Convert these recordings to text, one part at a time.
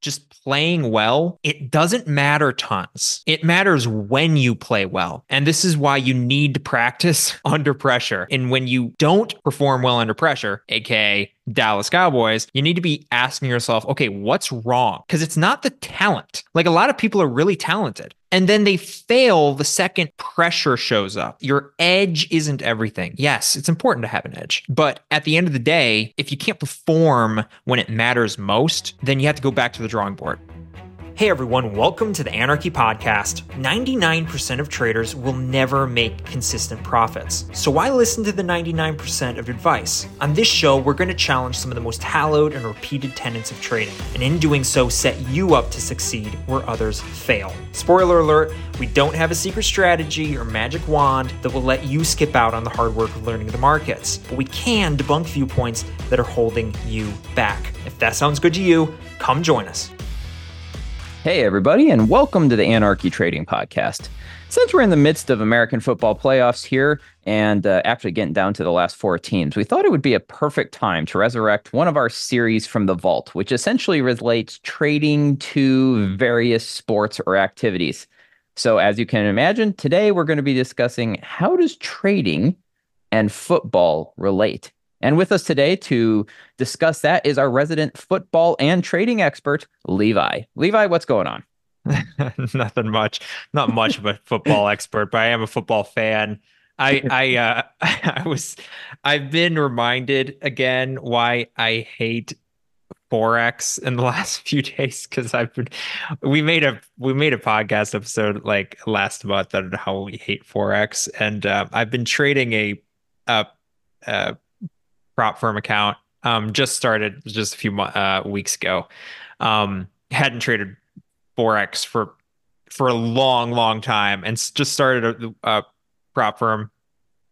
just playing well, it doesn't matter tons. It matters when you play well. And this is why you need to practice under pressure. And when you don't perform well under pressure, aka Dallas Cowboys, you need to be asking yourself, okay, what's wrong? Because it's not the talent. Like a lot of people are really talented and then they fail the second pressure shows up. Your edge isn't everything. Yes, it's important to have an edge. But at the end of the day, if you can't perform when it matters most, then you have to go back to the drawing board. Hey everyone, welcome to the Anarchy Podcast. 99% of traders will never make consistent profits. So why listen to the 99% of advice? On this show, we're going to challenge some of the most hallowed and repeated tenets of trading, and in doing so, set you up to succeed where others fail. Spoiler alert, we don't have a secret strategy or magic wand that will let you skip out on the hard work of learning the markets, but we can debunk viewpoints that are holding you back. If that sounds good to you, come join us. Hey, everybody, and welcome to the Anarchy Trading Podcast. Since we're in the midst of American football playoffs here and uh, actually getting down to the last four teams, we thought it would be a perfect time to resurrect one of our series from the vault, which essentially relates trading to various sports or activities. So, as you can imagine, today we're going to be discussing how does trading and football relate? And with us today to discuss that is our resident football and trading expert, Levi. Levi, what's going on? Nothing much. Not much of a football expert, but I am a football fan. I I uh I was I've been reminded again why I hate forex in the last few days because I've been we made a we made a podcast episode like last month on how we hate forex and uh, I've been trading a a, a prop firm account. Um, just started just a few uh, weeks ago. Um, hadn't traded forex for for a long, long time, and just started a, a prop firm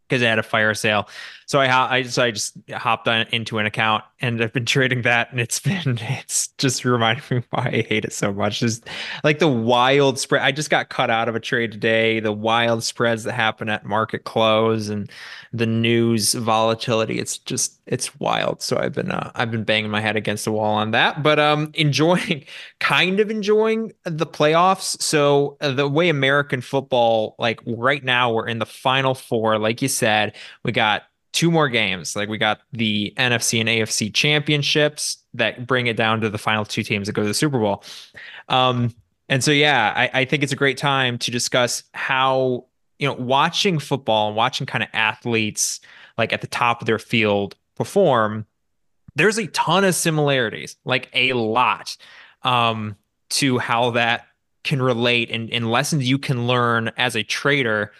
because they had a fire sale. So I I just I just hopped on into an account and I've been trading that and it's been it's just reminding me why I hate it so much. Just like the wild spread. I just got cut out of a trade today. The wild spreads that happen at market close and the news volatility. It's just it's wild. So I've been uh, I've been banging my head against the wall on that, but um enjoying kind of enjoying the playoffs. So uh, the way American football like right now we're in the final four. Like you said, we got two more games. Like we got the NFC and AFC championships that bring it down to the final two teams that go to the Super Bowl. Um, and so, yeah, I, I think it's a great time to discuss how, you know, watching football and watching kind of athletes like at the top of their field perform, there's a ton of similarities, like a lot, um, to how that can relate and, and lessons you can learn as a trader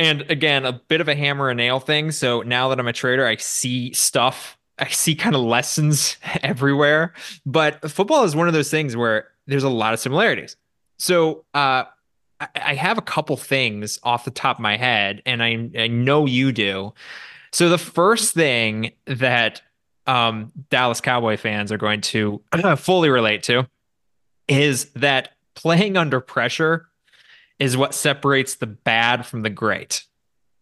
and again, a bit of a hammer and nail thing. So now that I'm a trader, I see stuff, I see kind of lessons everywhere. But football is one of those things where there's a lot of similarities. So uh, I, I have a couple things off the top of my head, and I, I know you do. So the first thing that um, Dallas Cowboy fans are going to fully relate to is that playing under pressure is what separates the bad from the great.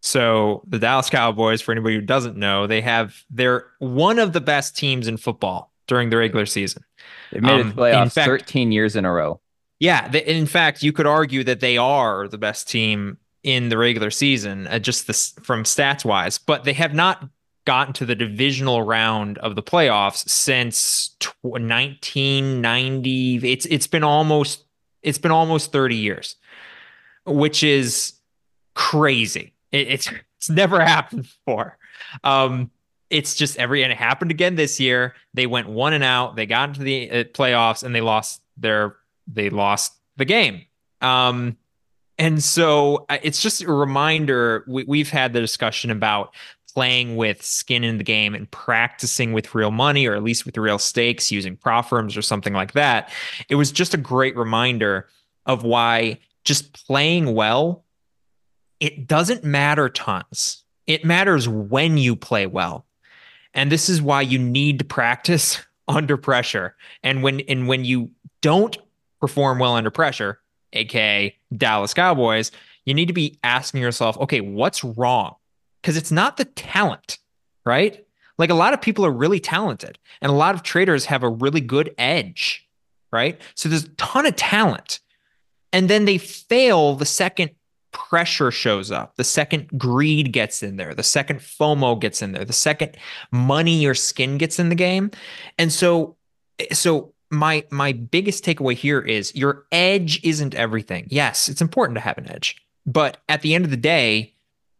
So the Dallas Cowboys, for anybody who doesn't know, they have they're one of the best teams in football during the regular season. They made um, it playoffs fact, 13 years in a row. Yeah, they, in fact, you could argue that they are the best team in the regular season, uh, just this from stats wise, but they have not gotten to the divisional round of the playoffs since 1990. It's it's been almost it's been almost 30 years which is crazy. It, it's it's never happened before. Um, it's just every and it happened again this year. They went one and out. They got into the uh, playoffs and they lost their they lost the game. Um, and so uh, it's just a reminder. We, we've had the discussion about playing with skin in the game and practicing with real money or at least with real stakes using prop firms or something like that. It was just a great reminder of why just playing well, it doesn't matter tons. It matters when you play well. And this is why you need to practice under pressure. And when and when you don't perform well under pressure, aka Dallas Cowboys, you need to be asking yourself, okay, what's wrong? Because it's not the talent, right? Like a lot of people are really talented and a lot of traders have a really good edge right? So there's a ton of talent. And then they fail the second pressure shows up, the second greed gets in there, the second FOMO gets in there, the second money or skin gets in the game. And so so my my biggest takeaway here is your edge isn't everything. Yes, it's important to have an edge. But at the end of the day,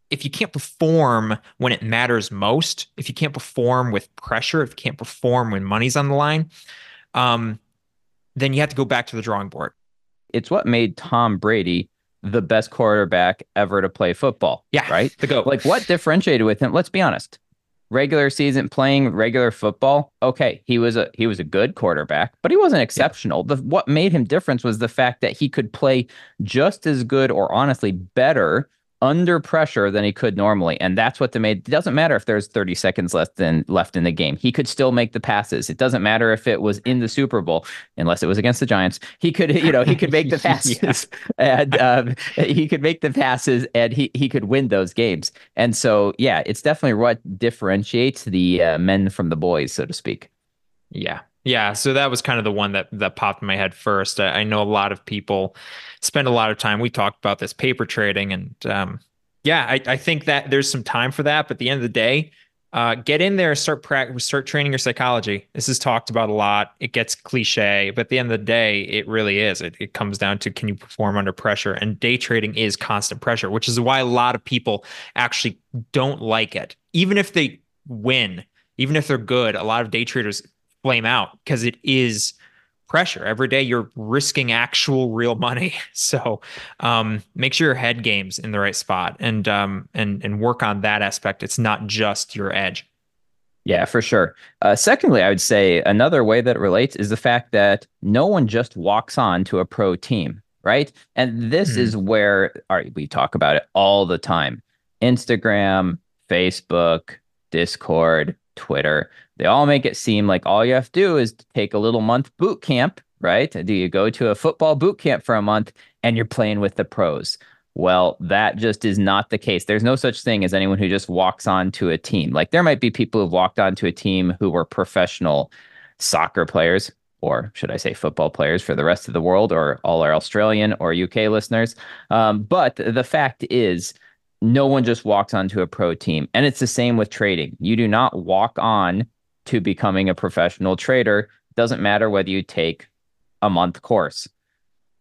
if you can't perform when it matters most, if you can't perform with pressure, if you can't perform when money's on the line, um, then you have to go back to the drawing board. It's what made Tom Brady the best quarterback ever to play football. Yeah. Right? The go. Like what differentiated with him? Let's be honest. Regular season playing regular football, okay, he was a he was a good quarterback, but he wasn't exceptional. Yeah. The what made him difference was the fact that he could play just as good or honestly better under pressure than he could normally. And that's what the made. It doesn't matter if there's 30 seconds left in left in the game. He could still make the passes. It doesn't matter if it was in the Super Bowl, unless it was against the Giants. He could, you know, he could make the passes and um, he could make the passes and he he could win those games. And so, yeah, it's definitely what differentiates the uh, men from the boys, so to speak. Yeah. Yeah, so that was kind of the one that that popped in my head first. I, I know a lot of people spend a lot of time. We talked about this paper trading, and um, yeah, I, I think that there's some time for that. But at the end of the day, uh, get in there, start practice, start training your psychology. This is talked about a lot. It gets cliche, but at the end of the day, it really is. It, it comes down to can you perform under pressure? And day trading is constant pressure, which is why a lot of people actually don't like it. Even if they win, even if they're good, a lot of day traders flame out because it is pressure. Every day you're risking actual real money. So um, make sure your head games in the right spot and um, and and work on that aspect. It's not just your edge. Yeah for sure. Uh, secondly i would say another way that it relates is the fact that no one just walks on to a pro team right? And this mm-hmm. is where all right we talk about it all the time. Instagram facebook discord twitter they all make it seem like all you have to do is take a little month boot camp, right? Do you go to a football boot camp for a month and you're playing with the pros? Well, that just is not the case. There's no such thing as anyone who just walks on to a team. Like there might be people who've walked onto a team who were professional soccer players, or should I say football players for the rest of the world, or all our Australian or UK listeners. Um, but the fact is, no one just walks onto a pro team. And it's the same with trading. You do not walk on to becoming a professional trader. Doesn't matter whether you take a month course.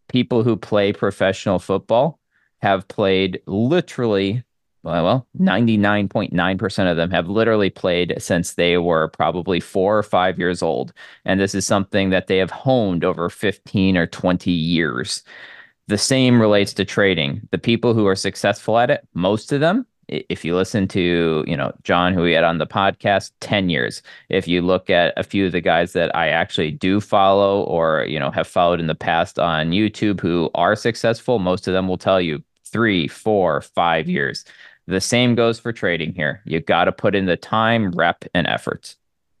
People who play professional football have played literally, well, 99.9% of them have literally played since they were probably four or five years old. And this is something that they have honed over 15 or 20 years. The same relates to trading. The people who are successful at it, most of them if you listen to you know john who we had on the podcast 10 years. If you look at a few of the guys that i actually do follow or you know have followed in the past on youtube who are successful most of them will tell you three four five years. The same goes for trading here. You got to put in the time rep and efforts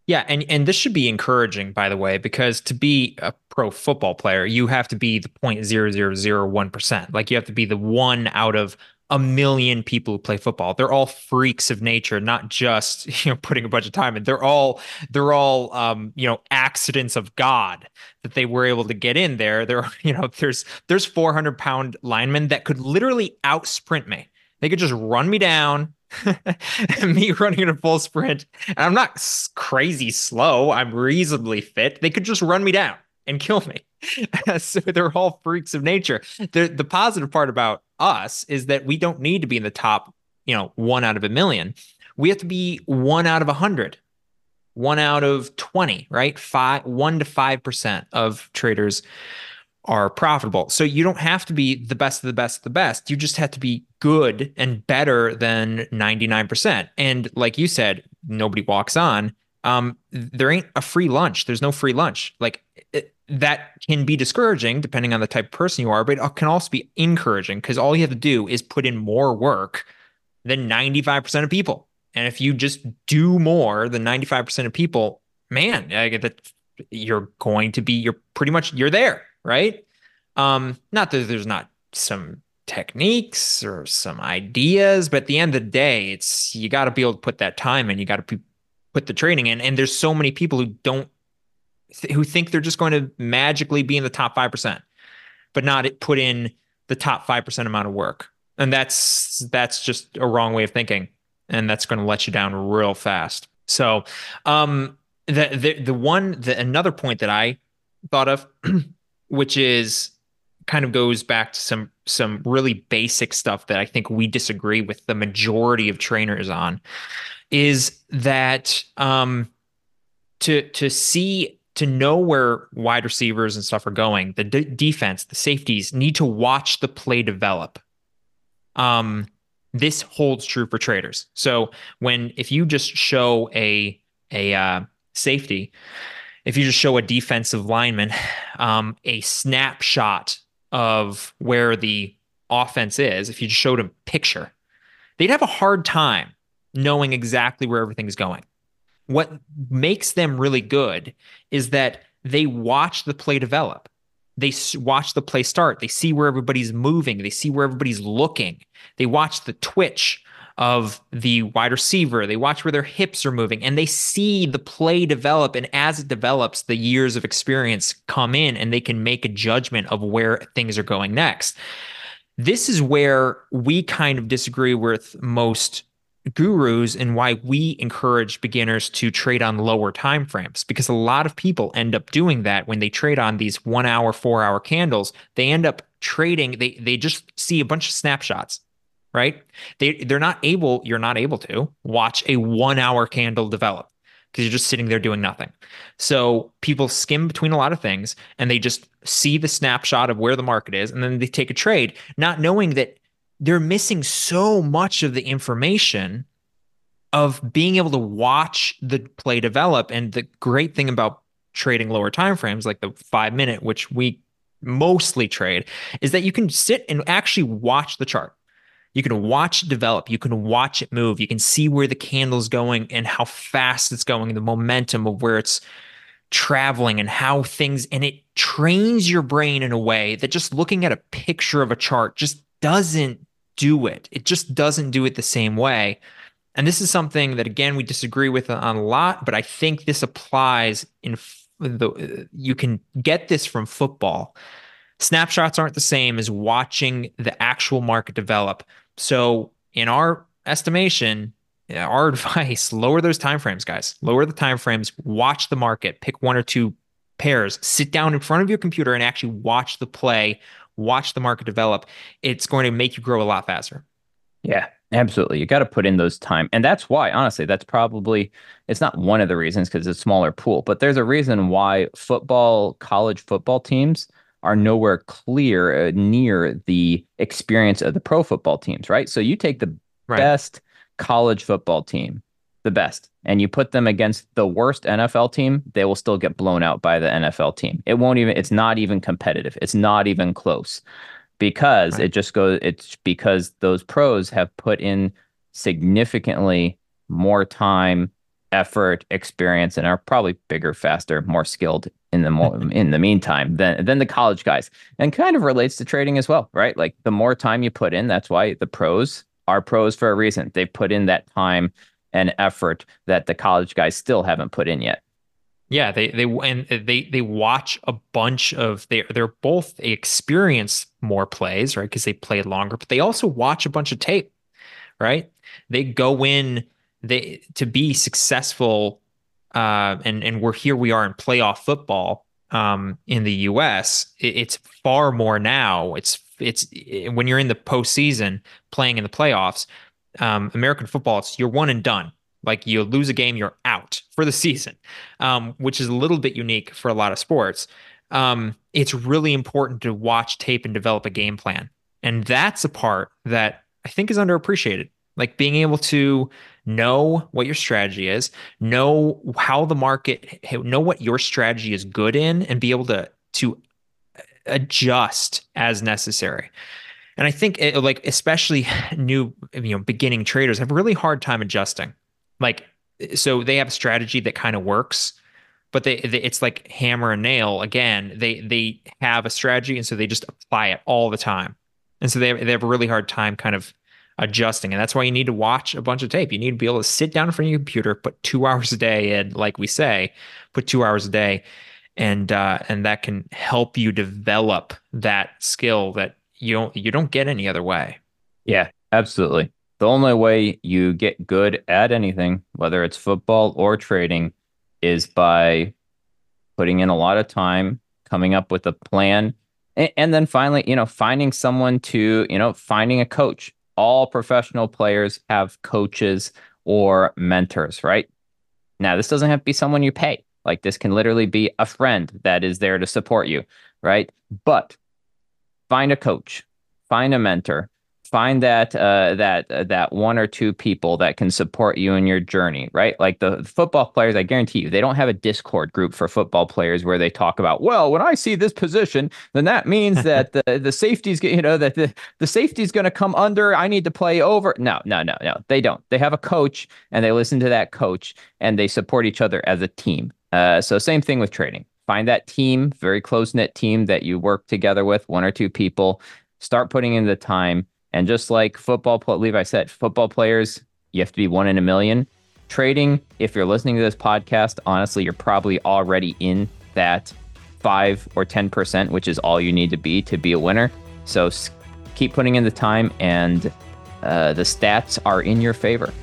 yeah, and and this should be encouraging, by the way, because to be a pro football player, you have to be the point zero zero zero one percent. Like you have to be the one out of a million people who play football. They're all freaks of nature, not just you know putting a bunch of time in. They're all they're all um, you know accidents of God that they were able to get in there. There you know there's there's 400 pound linemen that could literally out sprint me. They could just run me down. me running in a full sprint. And I'm not crazy slow. I'm reasonably fit. They could just run me down and kill me. so they're all freaks of nature. The the positive part about us is that we don't need to be in the top, you know, one out of a million. We have to be one out of a hundred, one out of 20, right? Five, one to 5% of traders are profitable. So you don't have to be the best of the best of the best. You just have to be good and better than 99%. And like you said, nobody walks on. Um, there ain't a free lunch. There's no free lunch. Like it, that can be discouraging depending on the type of person you are, but it can also be encouraging because all you have to do is put in more work than 95% of people. And if you just do more than 95% of people, man, I get that you're going to be, you're pretty much, you're there, right? Um, not that there's not some techniques or some ideas, but at the end of the day, it's, you got to be able to put that time in, you got to put the training in. And there's so many people who don't who think they're just going to magically be in the top 5%, but not put in the top 5% amount of work. And that's that's just a wrong way of thinking. And that's going to let you down real fast. So um the the the one the another point that I thought of, which is kind of goes back to some some really basic stuff that I think we disagree with the majority of trainers on, is that um to to see to know where wide receivers and stuff are going, the defense, the safeties need to watch the play develop. Um, this holds true for traders. So when if you just show a a uh, safety, if you just show a defensive lineman um, a snapshot of where the offense is, if you just showed a picture, they'd have a hard time knowing exactly where everything's going what makes them really good is that they watch the play develop. They watch the play start. They see where everybody's moving. They see where everybody's looking. They watch the twitch of the wide receiver. They watch where their hips are moving and they see the play develop. And as it develops, the years of experience come in and they can make a judgment of where things are going next. This is where we kind of disagree with most gurus and why we encourage beginners to trade on lower time frames because a lot of people end up doing that when they trade on these 1 hour 4 hour candles they end up trading they they just see a bunch of snapshots right they they're not able you're not able to watch a 1 hour candle develop because you're just sitting there doing nothing so people skim between a lot of things and they just see the snapshot of where the market is and then they take a trade not knowing that they're missing so much of the information of being able to watch the play develop. And the great thing about trading lower time frames, like the five minute, which we mostly trade, is that you can sit and actually watch the chart. You can watch it develop. You can watch it move. You can see where the candle's going and how fast it's going, the momentum of where it's traveling and how things, and it trains your brain in a way that just looking at a picture of a chart just doesn't do it. It just doesn't do it the same way. And this is something that again we disagree with on a lot, but I think this applies in the you can get this from football. Snapshots aren't the same as watching the actual market develop. So, in our estimation, uh, our advice, lower those time frames, guys. Lower the time frames, watch the market, pick one or two pairs, sit down in front of your computer and actually watch the play watch the market develop, it's going to make you grow a lot faster. Yeah, absolutely. You got to put in those time. And that's why, honestly, that's probably, it's not one of the reasons because it's a smaller pool, but there's a reason why football, college football teams are nowhere clear uh, near the experience of the pro football teams, right? So you take the right. best college football team the best and you put them against the worst NFL team, they will still get blown out by the NFL team. It won't even it's not even competitive. It's not even close because right. it just goes it's because those pros have put in significantly more time, effort, experience and are probably bigger, faster, more skilled in the mo- in the meantime than than the college guys. And kind of relates to trading as well, right? Like the more time you put in, that's why the pros are pros for a reason. They've put in that time and effort that the college guys still haven't put in yet. Yeah, they they and they they watch a bunch of they they're both they experience more plays, right? Because they played longer, but they also watch a bunch of tape, right? They go in they to be successful uh and and we're here we are in playoff football um in the US. It, it's far more now. It's it's when you're in the postseason playing in the playoffs, um, American football, it's you're one and done. Like you lose a game, you're out for the season, um, which is a little bit unique for a lot of sports. Um, it's really important to watch tape and develop a game plan. And that's a part that I think is underappreciated. Like being able to know what your strategy is, know how the market, know what your strategy is good in, and be able to to uh, adjust as necessary. And I think it, like especially new you know beginning traders have a really hard time adjusting. Like eh, so they have a strategy that kind of works, but they, they, it's like hammer and nail again. They they have a strategy and so they just apply it all the time. And so they they have a really hard time kind of adjusting. And that's why you need to watch a bunch of tape. You need to be able to sit down in front of your computer, put two hours a day in, like we say, put two hours a day and uh, and that can help you develop that skill that you don't you don't get any other way. Yeah, absolutely. The only way you get good at anything, whether it's football or trading, is by putting in a lot of time, coming up with a plan, and, and then finally, you know, finding someone to, you know, finding a coach. All professional players have coaches or mentors, right? Now, this doesn't have to be someone you pay. Like this can literally be a friend that is there to support you, right? But find a coach, find a mentor, find that uh, that uh, that one or two people that can support you in your journey, right? Like the football players, I guarantee you, they don't have a Discord group for football players where they talk about, well, when I see this position, then that means that the the safety's you know that the the safety's going to come under. I need to play over. No, no, no, no. They don't. They have a coach and they listen to that coach and they support each other as a team. Uh, so same thing with trading. Find that team, very close knit team that you work together with, one or two people. Start putting in the time and just like football, Levi said, football players, you have to be one in a million. Trading, if you're listening to this podcast, honestly, you're probably already in that five or 10%, which is all you need to be to be a winner. So keep putting in the time, and uh, the stats are in your favor.